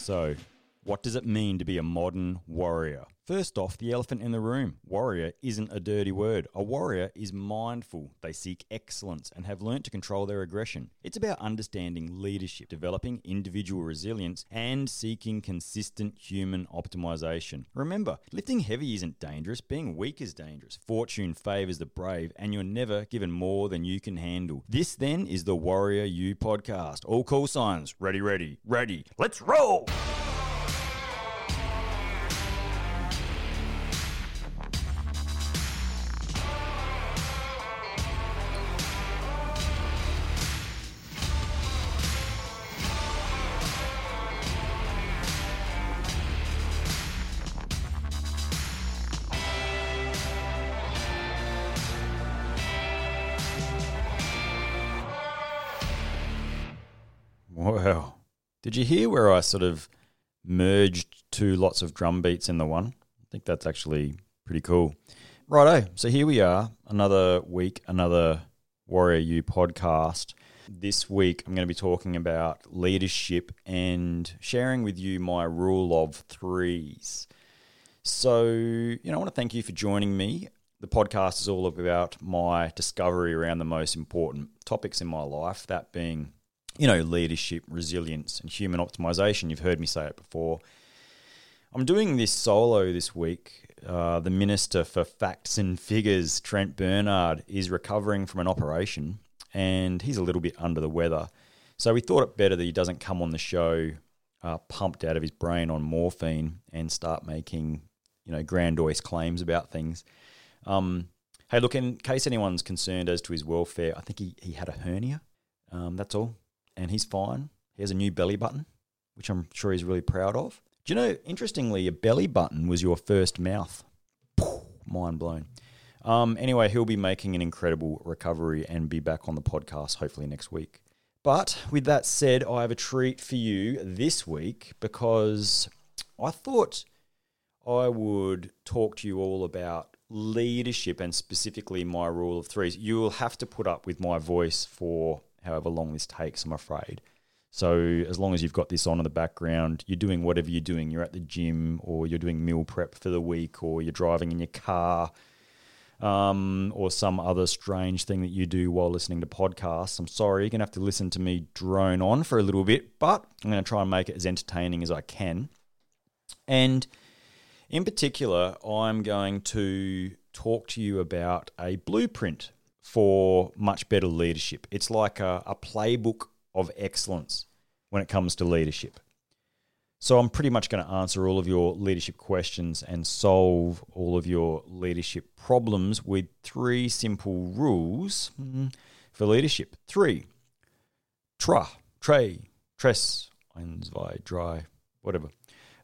So, what does it mean to be a modern warrior? First off, the elephant in the room. Warrior isn't a dirty word. A warrior is mindful. They seek excellence and have learnt to control their aggression. It's about understanding leadership, developing individual resilience, and seeking consistent human optimization. Remember, lifting heavy isn't dangerous, being weak is dangerous. Fortune favors the brave, and you're never given more than you can handle. This then is the WarriorU podcast. All call signs ready, ready, ready. Let's roll! You hear where I sort of merged two lots of drum beats in the one? I think that's actually pretty cool. Righto. So here we are, another week, another WarriorU podcast. This week, I'm going to be talking about leadership and sharing with you my rule of threes. So, you know, I want to thank you for joining me. The podcast is all about my discovery around the most important topics in my life, that being you know, leadership, resilience, and human optimization. You've heard me say it before. I'm doing this solo this week. Uh, the Minister for Facts and Figures, Trent Bernard, is recovering from an operation and he's a little bit under the weather. So we thought it better that he doesn't come on the show uh, pumped out of his brain on morphine and start making, you know, grandiose claims about things. Um, hey, look, in case anyone's concerned as to his welfare, I think he, he had a hernia. Um, that's all and he's fine. He has a new belly button, which I'm sure he's really proud of. Do you know, interestingly, a belly button was your first mouth. Mind blown. Um, anyway, he'll be making an incredible recovery and be back on the podcast hopefully next week. But with that said, I have a treat for you this week because I thought I would talk to you all about leadership and specifically my rule of threes. You will have to put up with my voice for however long this takes, I'm afraid. So as long as you've got this on in the background, you're doing whatever you're doing. You're at the gym, or you're doing meal prep for the week, or you're driving in your car, um, or some other strange thing that you do while listening to podcasts. I'm sorry, you're gonna have to listen to me drone on for a little bit, but I'm gonna try and make it as entertaining as I can. And in particular, I'm going to talk to you about a blueprint for much better leadership. It's like a, a playbook of excellence when it comes to leadership. So I'm pretty much going to answer all of your leadership questions and solve all of your leadership problems with three simple rules mm, for leadership. Three, tra, tray, tress, zwei, dry, whatever.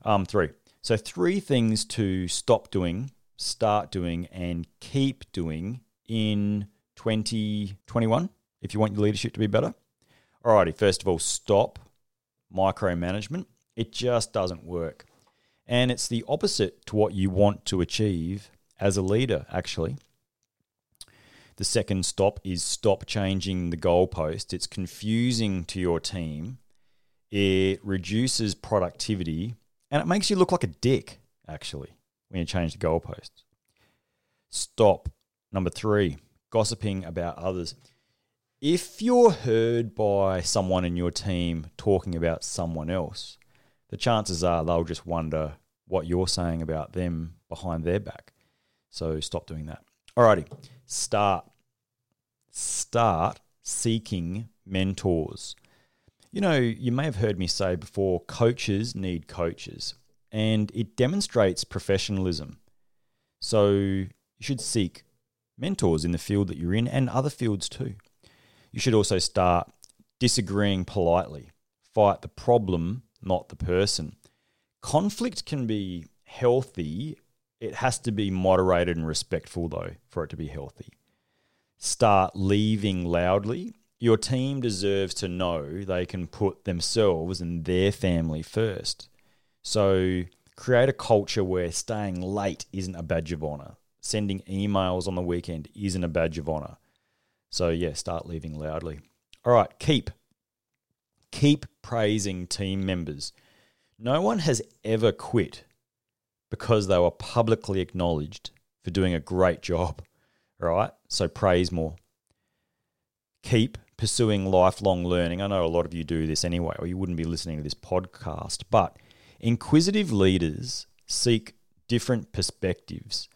Um, three. So three things to stop doing, start doing, and keep doing in 2021 if you want your leadership to be better? Alrighty, first of all, stop micromanagement. It just doesn't work. And it's the opposite to what you want to achieve as a leader, actually. The second stop is stop changing the goalpost. It's confusing to your team. It reduces productivity and it makes you look like a dick, actually, when you change the goalposts. Stop. Number three, gossiping about others. If you're heard by someone in your team talking about someone else, the chances are they'll just wonder what you're saying about them behind their back. So stop doing that. Alrighty, start. Start seeking mentors. You know, you may have heard me say before coaches need coaches, and it demonstrates professionalism So you should seek mentors in the field that you're in and other fields too. You should also start disagreeing politely. Fight the problem, not the person. Conflict can be healthy. It has to be moderated and respectful, though, for it to be healthy. Start leaving loudly. Your team deserves to know they can put themselves and their family first. So, create a culture where staying late isn't a badge of honor. Sending emails on the weekend isn't a badge of honor. So, yeah, start leaving loudly. All right, keep. Keep praising team members. No one has ever quit because they were publicly acknowledged for doing a great job, right? So praise more. Keep pursuing lifelong learning. I know a lot of you do this anyway, or you wouldn't be listening to this podcast, but inquisitive leaders seek different perspectives.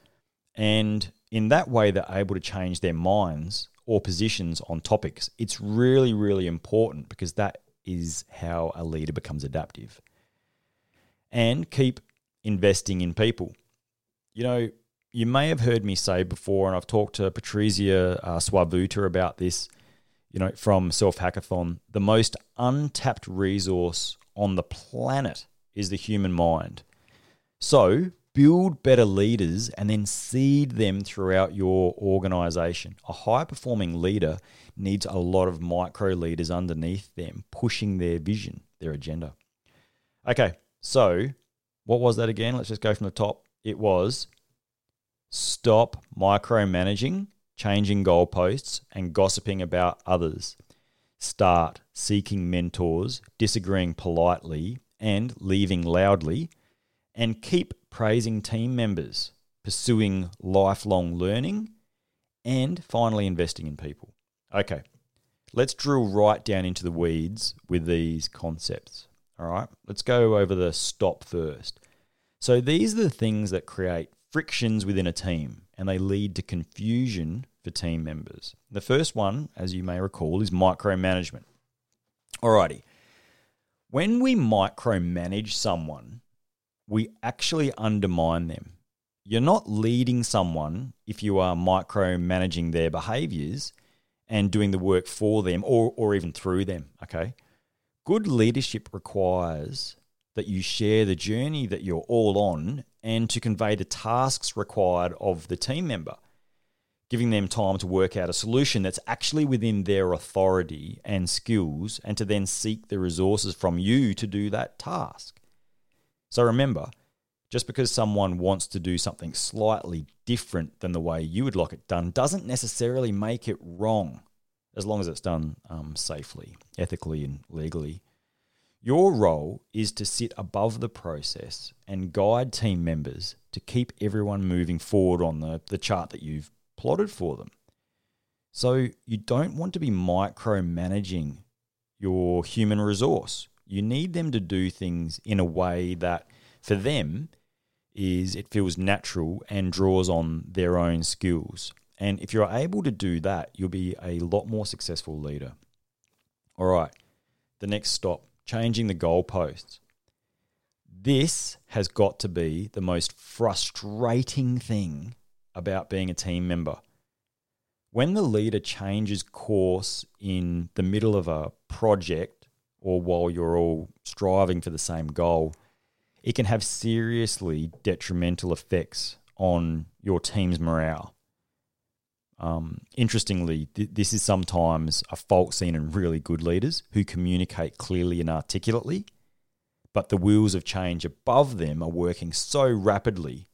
And in that way, they're able to change their minds or positions on topics. It's really, really important because that is how a leader becomes adaptive. And keep investing in people. You know, you may have heard me say before, and I've talked to Patrizia uh, Swavuta about this, you know, from Self Hackathon. The most untapped resource on the planet is the human mind. So build better leaders and then seed them throughout your organization. A high performing leader needs a lot of micro leaders underneath them pushing their vision, their agenda. Okay, so what was that again? Let's just go from the top. It was stop micromanaging, changing goalposts, and gossiping about others. Start seeking mentors, disagreeing politely, and leaving loudly. And keep praising team members, pursuing lifelong learning, and finally investing in people. Okay, let's drill right down into the weeds with these concepts. All right, let's go over the stop first. So these are the things that create frictions within a team and they lead to confusion for team members. The first one, as you may recall, is micromanagement. Alrighty. When we micromanage someone, we actually undermine them. You're not leading someone if you are micromanaging their behaviors and doing the work for them or, or even through them. Okay. Good leadership requires that you share the journey that you're all on and to convey the tasks required of the team member, giving them time to work out a solution that's actually within their authority and skills, and to then seek the resources from you to do that task. So remember, just because someone wants to do something slightly different than the way you would like it done doesn't necessarily make it wrong as long as it's done um, safely, ethically, and legally. Your role is to sit above the process and guide team members to keep everyone moving forward on the, the chart that you've plotted for them. So you don't want to be micromanaging your human resource. You need them to do things in a way that for them is it feels natural and draws on their own skills. And if you're able to do that, you'll be a lot more successful leader. All right, the next stop changing the goalposts. This has got to be the most frustrating thing about being a team member. When the leader changes course in the middle of a project or while you're all striving for the same goal, it can have seriously detrimental effects on your team's morale. Um, interestingly, th- this is sometimes a fault seen in really good leaders who communicate clearly and articulately, but the wheels of change above them are working so rapidly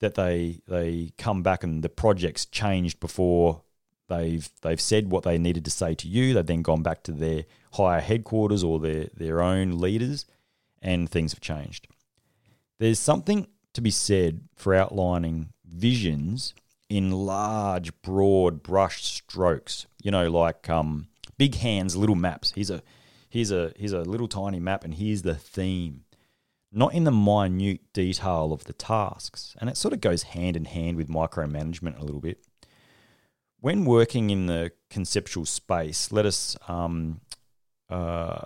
that they they come back and the project's changed before they've they've said what they needed to say to you. They've then gone back to their higher headquarters or their their own leaders, and things have changed. There's something to be said for outlining visions in large, broad, brush strokes. You know, like um, big hands, little maps. Here's a here's a here's a little tiny map, and here's the theme. Not in the minute detail of the tasks, and it sort of goes hand in hand with micromanagement a little bit. When working in the conceptual space, let us um, uh,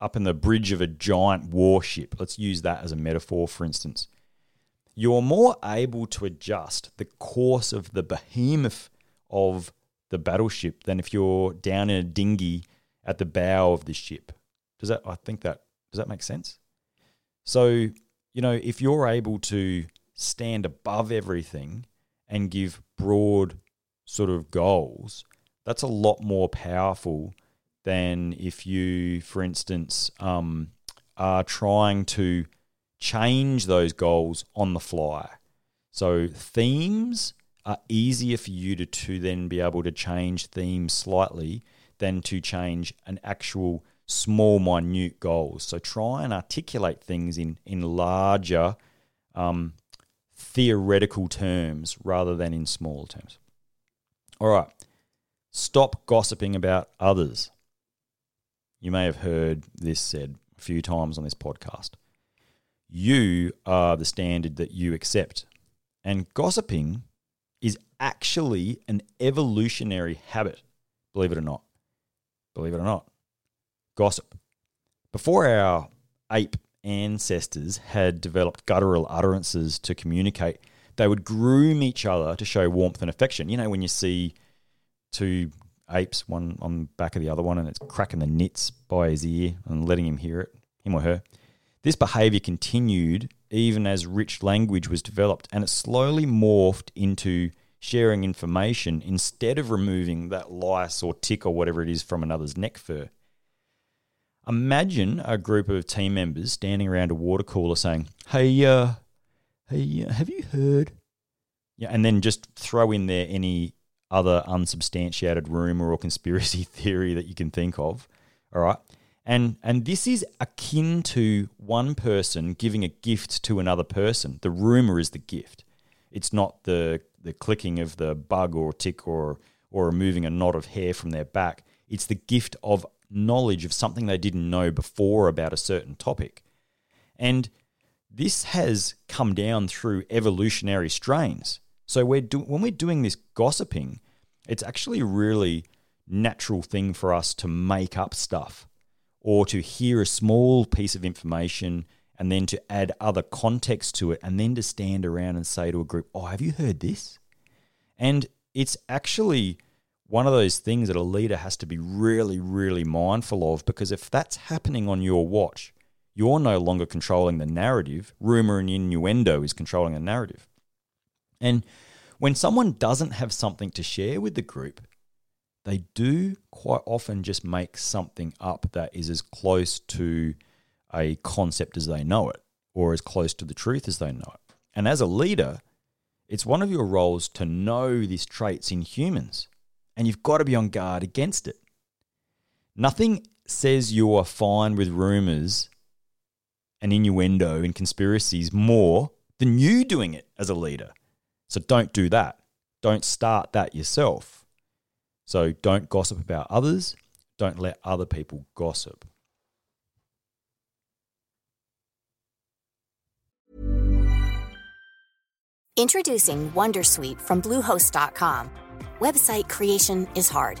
up in the bridge of a giant warship. Let's use that as a metaphor, for instance. you're more able to adjust the course of the behemoth of the battleship than if you're down in a dinghy at the bow of the ship. Does that I think that does that make sense? So, you know, if you're able to stand above everything and give broad sort of goals, that's a lot more powerful than if you, for instance, um, are trying to change those goals on the fly. So themes are easier for you to, to then be able to change themes slightly than to change an actual small, minute goals. So try and articulate things in in larger um, theoretical terms rather than in smaller terms. All right, stop gossiping about others. You may have heard this said a few times on this podcast. You are the standard that you accept. And gossiping is actually an evolutionary habit, believe it or not. Believe it or not. Gossip. Before our ape ancestors had developed guttural utterances to communicate, they would groom each other to show warmth and affection. You know, when you see two apes, one on the back of the other one, and it's cracking the nits by his ear and letting him hear it, him or her. This behavior continued even as rich language was developed, and it slowly morphed into sharing information instead of removing that lice or tick or whatever it is from another's neck fur. Imagine a group of team members standing around a water cooler saying, "Hey, uh, hey, have you heard?" Yeah, and then just throw in there any other unsubstantiated rumor or conspiracy theory that you can think of. All right. And and this is akin to one person giving a gift to another person. The rumor is the gift. It's not the the clicking of the bug or tick or or removing a knot of hair from their back. It's the gift of knowledge of something they didn't know before about a certain topic. And this has come down through evolutionary strains. So we're do- when we're doing this gossiping, it's actually a really natural thing for us to make up stuff or to hear a small piece of information and then to add other context to it and then to stand around and say to a group, "Oh, have you heard this?" And it's actually one of those things that a leader has to be really, really mindful of because if that's happening on your watch, you're no longer controlling the narrative. Rumor and innuendo is controlling the narrative. And when someone doesn't have something to share with the group, they do quite often just make something up that is as close to a concept as they know it or as close to the truth as they know it. And as a leader, it's one of your roles to know these traits in humans and you've got to be on guard against it. Nothing says you are fine with rumors and innuendo and conspiracies more than you doing it as a leader. So don't do that. Don't start that yourself. So don't gossip about others. Don't let other people gossip. Introducing Wondersuite from Bluehost.com. Website creation is hard,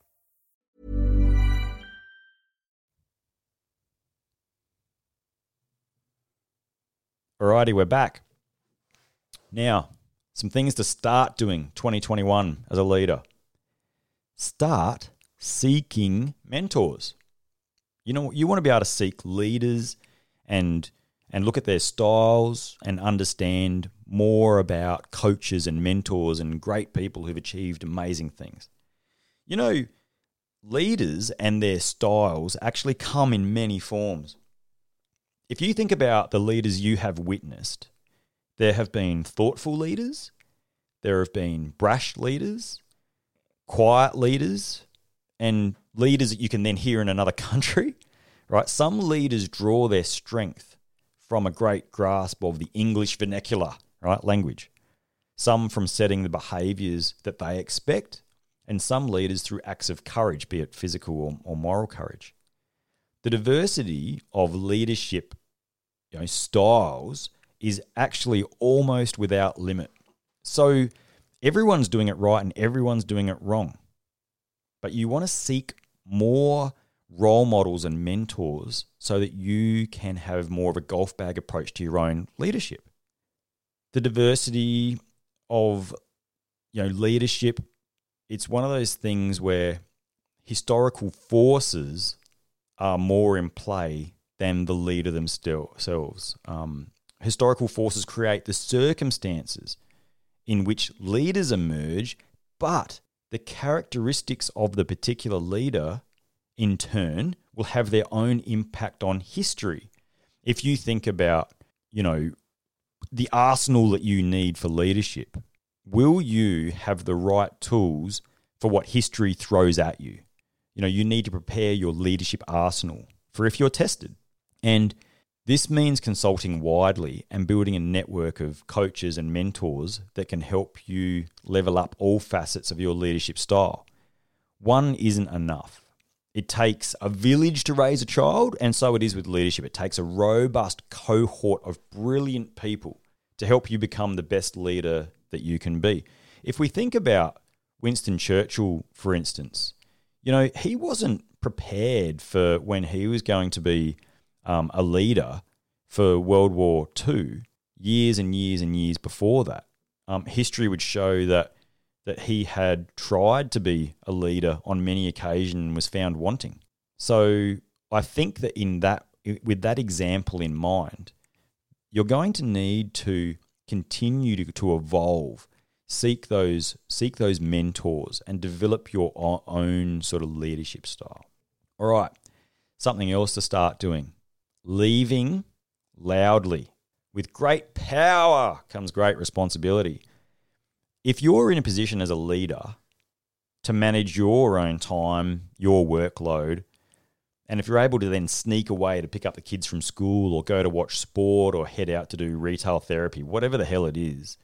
Alrighty, we're back. Now, some things to start doing 2021 as a leader. Start seeking mentors. You know, you want to be able to seek leaders and and look at their styles and understand more about coaches and mentors and great people who've achieved amazing things. You know, leaders and their styles actually come in many forms. If you think about the leaders you have witnessed, there have been thoughtful leaders, there have been brash leaders, quiet leaders, and leaders that you can then hear in another country, right? Some leaders draw their strength from a great grasp of the English vernacular, right? Language. Some from setting the behaviors that they expect, and some leaders through acts of courage, be it physical or, or moral courage. The diversity of leadership you know, styles is actually almost without limit. So everyone's doing it right and everyone's doing it wrong. But you want to seek more role models and mentors so that you can have more of a golf bag approach to your own leadership. The diversity of you know leadership it's one of those things where historical forces are more in play than the leader themselves. Um, historical forces create the circumstances in which leaders emerge, but the characteristics of the particular leader, in turn, will have their own impact on history. If you think about, you know, the arsenal that you need for leadership, will you have the right tools for what history throws at you? You know, you need to prepare your leadership arsenal for if you're tested. And this means consulting widely and building a network of coaches and mentors that can help you level up all facets of your leadership style. One isn't enough. It takes a village to raise a child, and so it is with leadership. It takes a robust cohort of brilliant people to help you become the best leader that you can be. If we think about Winston Churchill, for instance, you know, he wasn't prepared for when he was going to be um, a leader for World War II years and years and years before that. Um, history would show that that he had tried to be a leader on many occasions and was found wanting. So I think that in that with that example in mind, you're going to need to continue to, to evolve seek those seek those mentors and develop your own sort of leadership style all right something else to start doing leaving loudly with great power comes great responsibility if you're in a position as a leader to manage your own time your workload and if you're able to then sneak away to pick up the kids from school or go to watch sport or head out to do retail therapy, whatever the hell it is,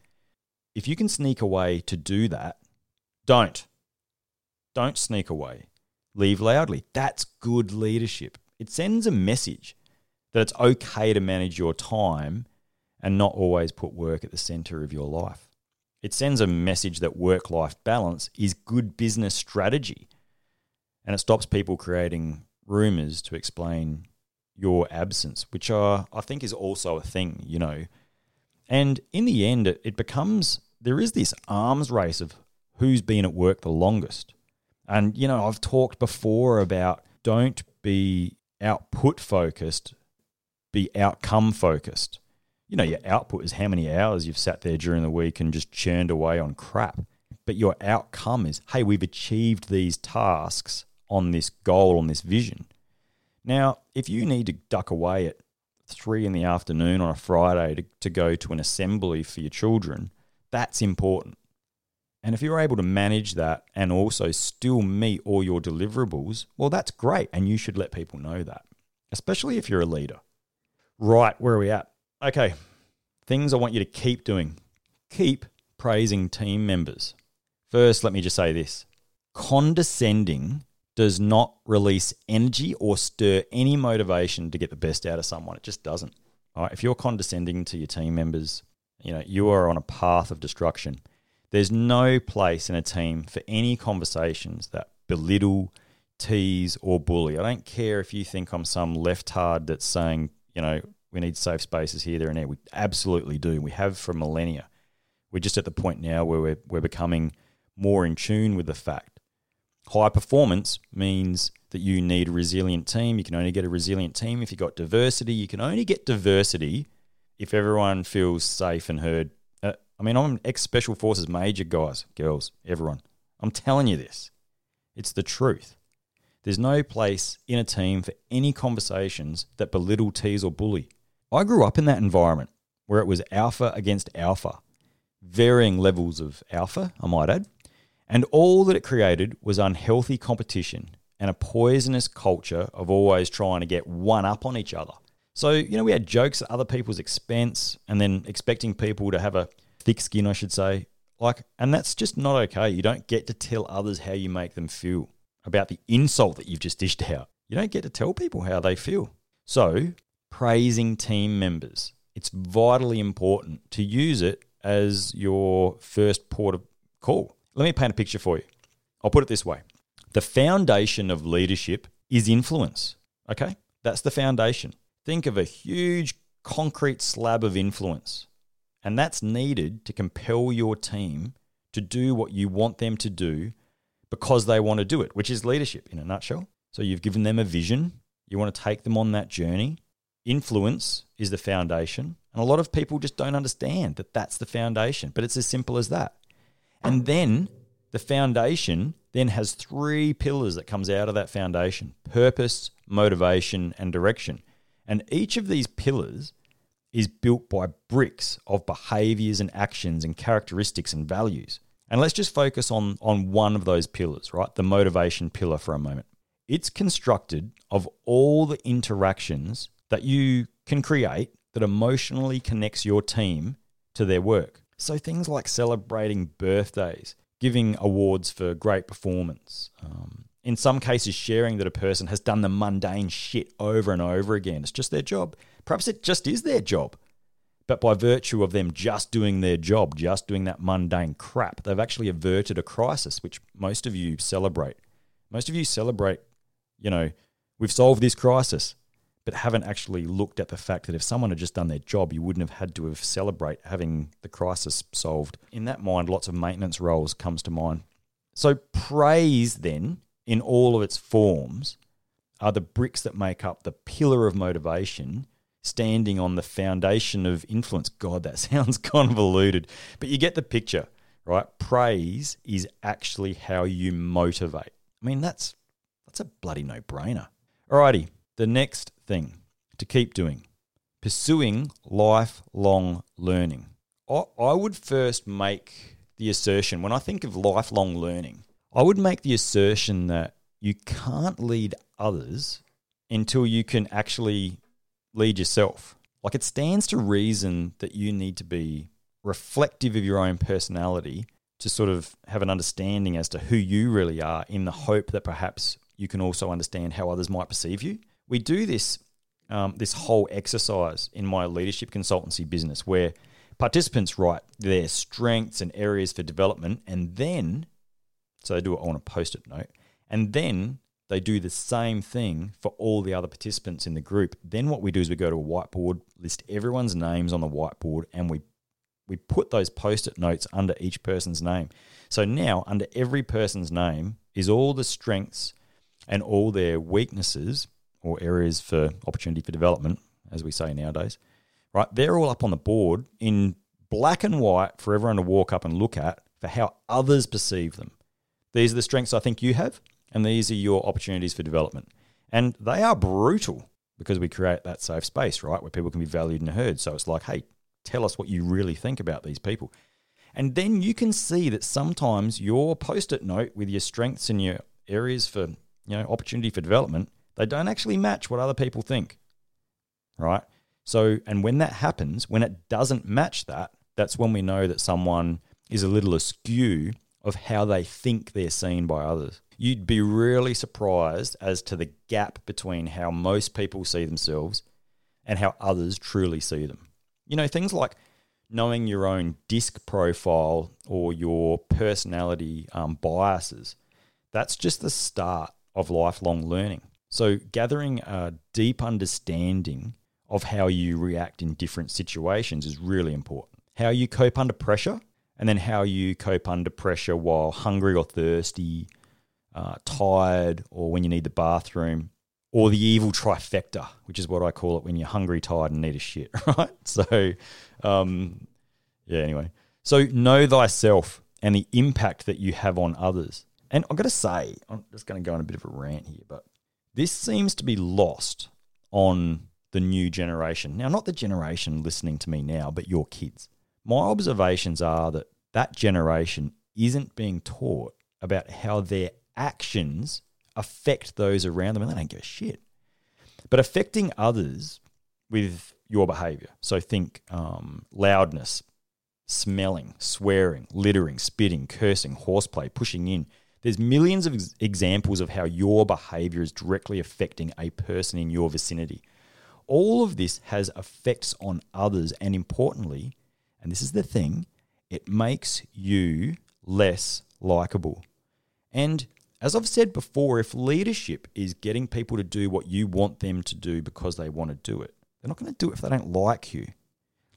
if you can sneak away to do that, don't. Don't sneak away. Leave loudly. That's good leadership. It sends a message that it's okay to manage your time and not always put work at the center of your life. It sends a message that work life balance is good business strategy. And it stops people creating rumors to explain your absence, which are, I think is also a thing, you know. And in the end, it, it becomes there is this arms race of who's been at work the longest. And, you know, I've talked before about don't be output focused, be outcome focused. You know, your output is how many hours you've sat there during the week and just churned away on crap. But your outcome is, hey, we've achieved these tasks on this goal, on this vision. Now, if you need to duck away at three in the afternoon on a Friday to, to go to an assembly for your children, that's important. And if you're able to manage that and also still meet all your deliverables, well, that's great. And you should let people know that, especially if you're a leader. Right, where are we at? Okay, things I want you to keep doing. Keep praising team members. First, let me just say this condescending does not release energy or stir any motivation to get the best out of someone. It just doesn't. All right, if you're condescending to your team members, you know, you are on a path of destruction. There's no place in a team for any conversations that belittle, tease, or bully. I don't care if you think I'm some leftard that's saying, you know, we need safe spaces here, there, and there. We absolutely do. We have for millennia. We're just at the point now where we're, we're becoming more in tune with the fact High performance means that you need a resilient team. You can only get a resilient team if you've got diversity. You can only get diversity if everyone feels safe and heard. Uh, I mean, I'm ex special forces major, guys, girls, everyone. I'm telling you this. It's the truth. There's no place in a team for any conversations that belittle, tease, or bully. I grew up in that environment where it was alpha against alpha, varying levels of alpha, I might add. And all that it created was unhealthy competition and a poisonous culture of always trying to get one up on each other. So, you know, we had jokes at other people's expense and then expecting people to have a thick skin, I should say, Like, and that's just not okay. You don't get to tell others how you make them feel about the insult that you've just dished out. You don't get to tell people how they feel. So, praising team members, it's vitally important to use it as your first port of call. Let me paint a picture for you. I'll put it this way the foundation of leadership is influence. Okay? That's the foundation. Think of a huge concrete slab of influence, and that's needed to compel your team to do what you want them to do because they want to do it, which is leadership in a nutshell. So you've given them a vision, you want to take them on that journey. Influence is the foundation, and a lot of people just don't understand that that's the foundation, but it's as simple as that. And then the foundation then has three pillars that comes out of that foundation: purpose, motivation, and direction. And each of these pillars is built by bricks of behaviors and actions and characteristics and values. And let's just focus on, on one of those pillars, right? The motivation pillar for a moment. It's constructed of all the interactions that you can create that emotionally connects your team to their work. So things like celebrating birthdays, giving awards for great performance, um, in some cases, sharing that a person has done the mundane shit over and over again. It's just their job. Perhaps it just is their job. But by virtue of them just doing their job, just doing that mundane crap, they've actually averted a crisis, which most of you celebrate. Most of you celebrate, you know, we've solved this crisis, but haven't actually looked at the fact that if someone had just done their job, you wouldn't have had to have celebrate having the crisis solved. In that mind, lots of maintenance roles comes to mind. So praise then in all of its forms are the bricks that make up the pillar of motivation standing on the foundation of influence. God, that sounds convoluted, but you get the picture, right? Praise is actually how you motivate. I mean, that's that's a bloody no-brainer. Alrighty, the next thing to keep doing, pursuing lifelong learning. I, I would first make the assertion when I think of lifelong learning, I would make the assertion that you can't lead others until you can actually lead yourself. Like it stands to reason that you need to be reflective of your own personality to sort of have an understanding as to who you really are in the hope that perhaps you can also understand how others might perceive you. We do this um, this whole exercise in my leadership consultancy business where participants write their strengths and areas for development and then so they do it on a post it note. And then they do the same thing for all the other participants in the group. Then what we do is we go to a whiteboard, list everyone's names on the whiteboard, and we we put those post-it notes under each person's name. So now under every person's name is all the strengths and all their weaknesses or areas for opportunity for development, as we say nowadays. Right? They're all up on the board in black and white for everyone to walk up and look at for how others perceive them. These are the strengths I think you have, and these are your opportunities for development. And they are brutal because we create that safe space, right, where people can be valued and heard. So it's like, hey, tell us what you really think about these people. And then you can see that sometimes your post it note with your strengths and your areas for, you know, opportunity for development, they don't actually match what other people think. Right? So, and when that happens, when it doesn't match that, that's when we know that someone is a little askew of how they think they're seen by others. You'd be really surprised as to the gap between how most people see themselves and how others truly see them. You know, things like knowing your own disc profile or your personality um, biases, that's just the start of lifelong learning. So, gathering a deep understanding of how you react in different situations is really important. How you cope under pressure and then how you cope under pressure while hungry or thirsty, uh, tired, or when you need the bathroom, or the evil trifecta, which is what I call it when you're hungry, tired, and need a shit, right? So, um, yeah, anyway. So, know thyself and the impact that you have on others. And I've got to say, I'm just going to go on a bit of a rant here, but this seems to be lost on the new generation. Now, not the generation listening to me now, but your kids my observations are that that generation isn't being taught about how their actions affect those around them and they don't give a shit. But affecting others with your behavior. So think um, loudness, smelling, swearing, littering, spitting, cursing, horseplay, pushing in. There's millions of ex- examples of how your behavior is directly affecting a person in your vicinity. All of this has effects on others, and importantly, and this is the thing, it makes you less likable. And as I've said before, if leadership is getting people to do what you want them to do because they want to do it, they're not going to do it if they don't like you.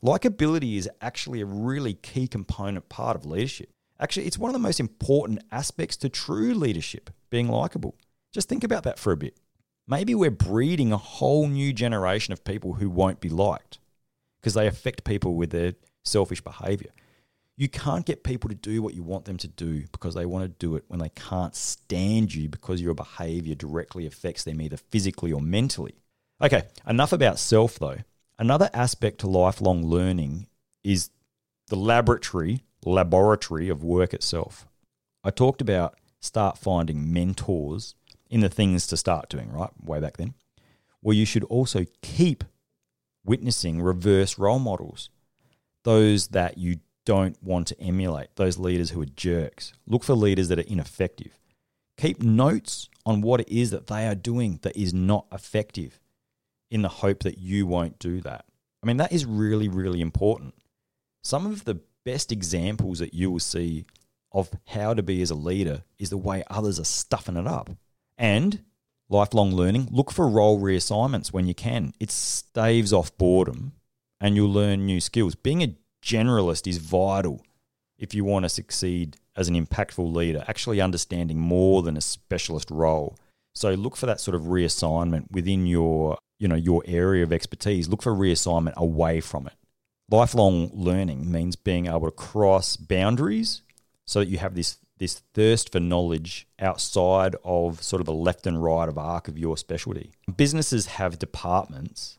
Likability is actually a really key component part of leadership. Actually, it's one of the most important aspects to true leadership, being likable. Just think about that for a bit. Maybe we're breeding a whole new generation of people who won't be liked because they affect people with their selfish behavior. You can't get people to do what you want them to do because they want to do it when they can't stand you because your behavior directly affects them either physically or mentally. Okay, enough about self though. Another aspect to lifelong learning is the laboratory laboratory of work itself. I talked about start finding mentors in the things to start doing, right? Way back then. Well, you should also keep witnessing reverse role models, those that you don't want to emulate, those leaders who are jerks. Look for leaders that are ineffective. Keep notes on what it is that they are doing that is not effective in the hope that you won't do that. I mean, that is really, really important. Some of the best examples that you will see of how to be as a leader is the way others are stuffing it up. And lifelong learning, look for role reassignments when you can. It staves off boredom and you'll learn new skills. Being a generalist is vital if you want to succeed as an impactful leader, actually understanding more than a specialist role. So look for that sort of reassignment within your, you know, your area of expertise. Look for reassignment away from it lifelong learning means being able to cross boundaries so that you have this this thirst for knowledge outside of sort of the left and right of arc of your specialty. Businesses have departments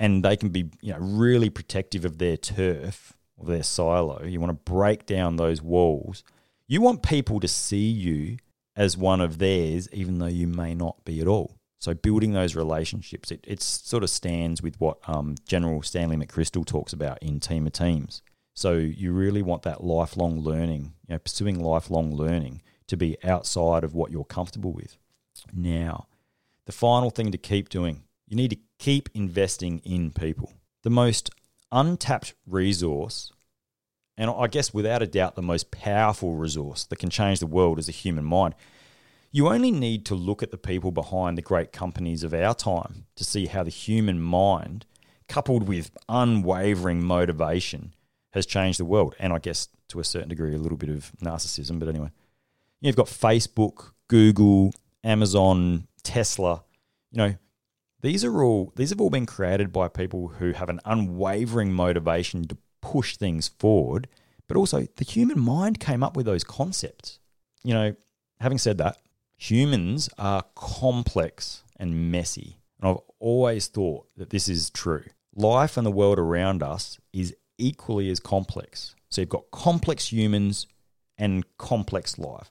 and they can be, you know, really protective of their turf, of their silo. You want to break down those walls. You want people to see you as one of theirs even though you may not be at all. So building those relationships, it, it sort of stands with what um, General Stanley McChrystal talks about in Team of Teams. So you really want that lifelong learning, you know, pursuing lifelong learning to be outside of what you're comfortable with. Now, the final thing to keep doing, you need to keep investing in people. The most untapped resource, and I guess without a doubt the most powerful resource that can change the world is the human mind. You only need to look at the people behind the great companies of our time to see how the human mind, coupled with unwavering motivation, has changed the world. And I guess to a certain degree, a little bit of narcissism. But anyway, you've got Facebook, Google, Amazon, Tesla. You know, these are all these have all been created by people who have an unwavering motivation to push things forward. But also, the human mind came up with those concepts. You know, having said that, humans are complex and messy. And I've always thought that this is true. Life and the world around us is equally as complex. So you've got complex humans and complex life.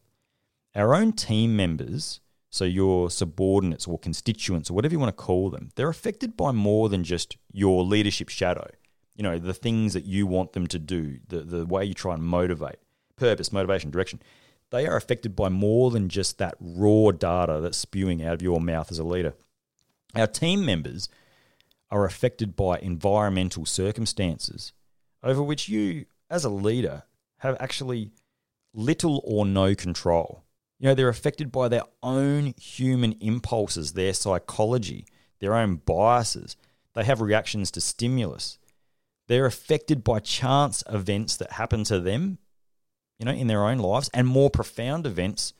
Our own team members, so your subordinates or constituents or whatever you want to call them, they're affected by more than just your leadership shadow. You know, the things that you want them to do, the, the way you try and motivate, purpose, motivation, direction they are affected by more than just that raw data that's spewing out of your mouth as a leader. Our team members are affected by environmental circumstances over which you, as a leader, have actually little or no control. You know, they're affected by their own human impulses, their psychology, their own biases. They have reactions to stimulus. They're affected by chance events that happen to them you know, in their own lives and more profound events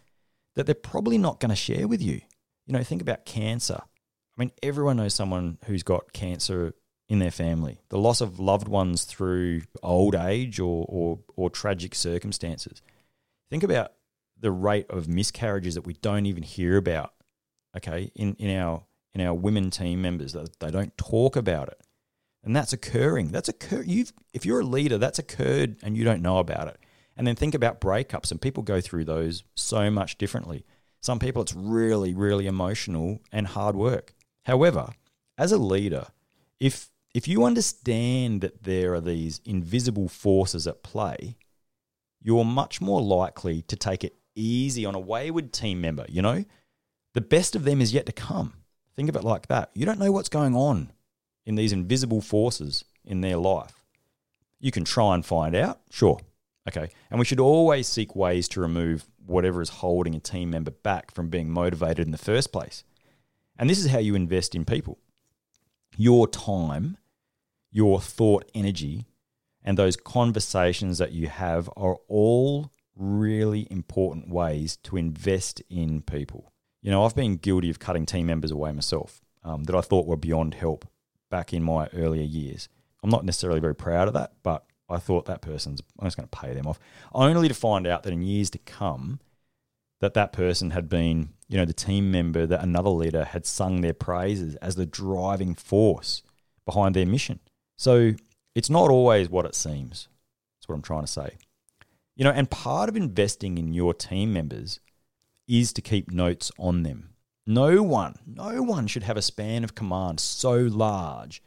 that they're probably not going to share with you. You know, think about cancer. I mean, everyone knows someone who's got cancer in their family, the loss of loved ones through old age or, or, or tragic circumstances. Think about the rate of miscarriages that we don't even hear about, okay, in, in our in our women team members they don't talk about it. And that's occurring. That's occur you've if you're a leader, that's occurred and you don't know about it. And then think about breakups, and people go through those so much differently. Some people, it's really, really emotional and hard work. However, as a leader, if if you understand that there are these invisible forces at play, you're much more likely to take it easy on a wayward team member. You know, the best of them is yet to come. Think of it like that. You don't know what's going on in these invisible forces in their life. You can try and find out, sure. Okay. And we should always seek ways to remove whatever is holding a team member back from being motivated in the first place. And this is how you invest in people. Your time, your thought energy, and those conversations that you have are all really important ways to invest in people. You know, I've been guilty of cutting team members away myself um, that I thought were beyond help back in my earlier years. I'm not necessarily very proud of that, but I thought that person's, I'm just going to pay them off. Only to find out that in years to come, that that person had been, you know, the team member that another leader had sung their praises as the driving force behind their mission. So it's not always what it seems. That's what I'm trying to say. You know, and part of investing in your team members is to keep notes on them. No one, no one should have a span of command so large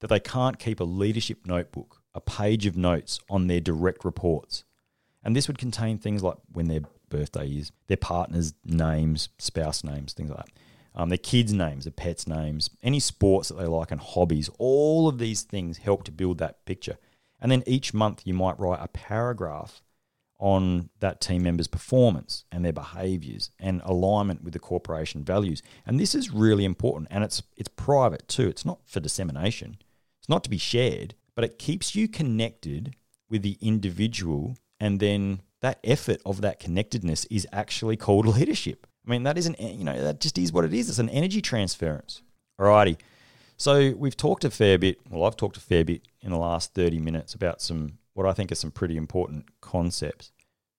that they can't keep a leadership notebook, a page of notes on their direct reports. And this would contain things like when their birthday is, their partner's names, spouse names, things like that, um, their kids' names, their pets' names, any sports that they like and hobbies. All of these things help to build that picture. And then each month you might write a paragraph on that team member's performance and their behaviors and alignment with the corporation values. And this is really important and it's it's private too. It's not for dissemination. It's not to be shared, but it keeps you connected with the individual and then that effort of that connectedness is actually called leadership. I mean, that isn't, you know, that just is what it is. It's an energy transference. Alrighty. So we've talked a fair bit, well, I've talked a fair bit in the last 30 minutes about some what I think are some pretty important concepts.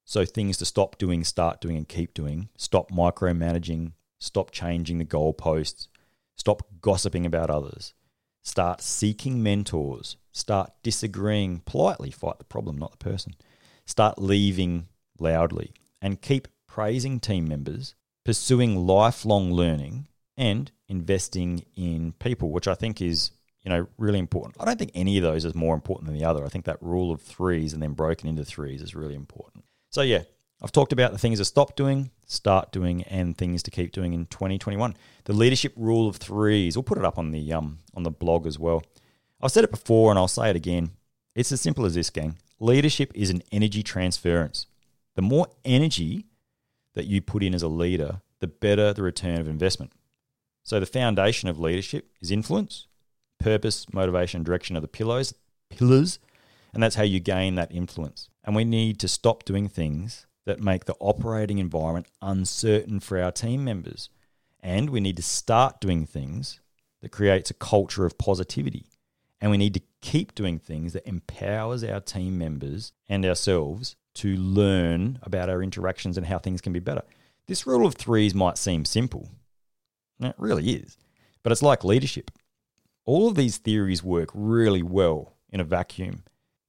So things to stop doing, start doing, and keep doing. Stop micromanaging. Stop changing the goalposts. Stop gossiping about others. Start seeking mentors. Start disagreeing politely. Fight the problem, not the person. Start leaving loudly. And keep praising team members, pursuing lifelong learning, and investing in people, which I think is you know, really important. I don't think any of those is more important than the other. I think that rule of threes and then broken into threes is really important. So yeah, I've talked about the things to stop doing, start doing, and things to keep doing in 2021. The leadership rule of threes. We'll put it up on the um on the blog as well. I've said it before and I'll say it again. It's as simple as this, gang. Leadership is an energy transference. The more energy that you put in as a leader, the better the return of investment. So the foundation of leadership is influence, purpose, motivation, direction are the pillows, pillars, and that's how you gain that influence. And we need to stop doing things that make the operating environment uncertain for our team members. And we need to start doing things that creates a culture of positivity. And we need to keep doing things that empowers our team members and ourselves to learn about our interactions and how things can be better. This rule of threes might seem simple. And it really is. But it's like leadership. All of these theories work really well in a vacuum.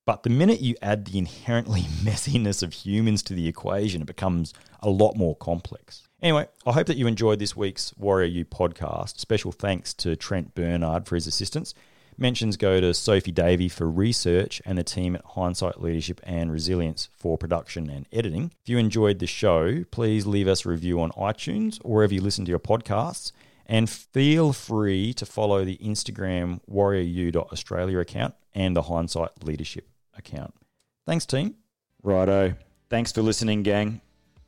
But the minute you add the inherently messiness of humans to the equation, it becomes a lot more complex. Anyway, I hope that you enjoyed this week's WarriorU podcast. Special thanks to Trent Bernard for his assistance. Mentions go to Sophie Davey for research and the team at Hindsight Leadership and Resilience for production and editing. If you enjoyed the show, please leave us a review on iTunes or wherever you listen to your podcasts. And feel free to follow the Instagram warrioru.australia account and the Hindsight Leadership account. Thanks, team. Righto. Thanks for listening, gang.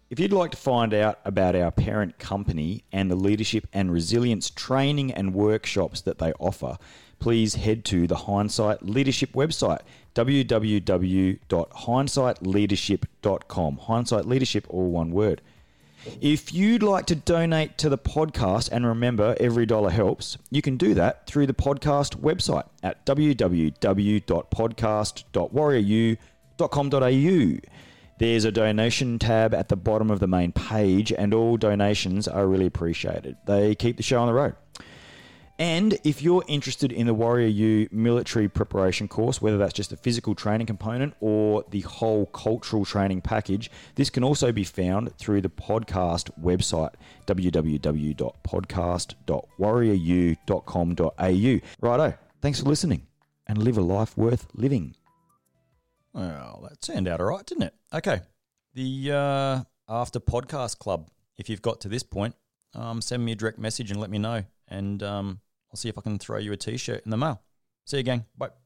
If you'd like to find out about our parent company and the leadership and resilience training and workshops that they offer, please head to the Hindsight Leadership website, www.hindsightleadership.com. Hindsight Leadership, all one word. If you'd like to donate to the podcast, and remember, every dollar helps, you can do that through the podcast website at www.podcast.warrioru.com.au. There's a donation tab at the bottom of the main page, and all donations are really appreciated. They keep the show on the road. And if you're interested in the WarriorU military preparation course, whether that's just the physical training component or the whole cultural training package, this can also be found through the podcast website, www.podcast.warriorU.com.au. Righto, thanks for listening and live a life worth living. Well, that turned out all right, didn't it? Okay. The uh, After Podcast Club, if you've got to this point, um, send me a direct message and let me know. And um, I'll see if I can throw you a t shirt in the mail. See you, gang. Bye.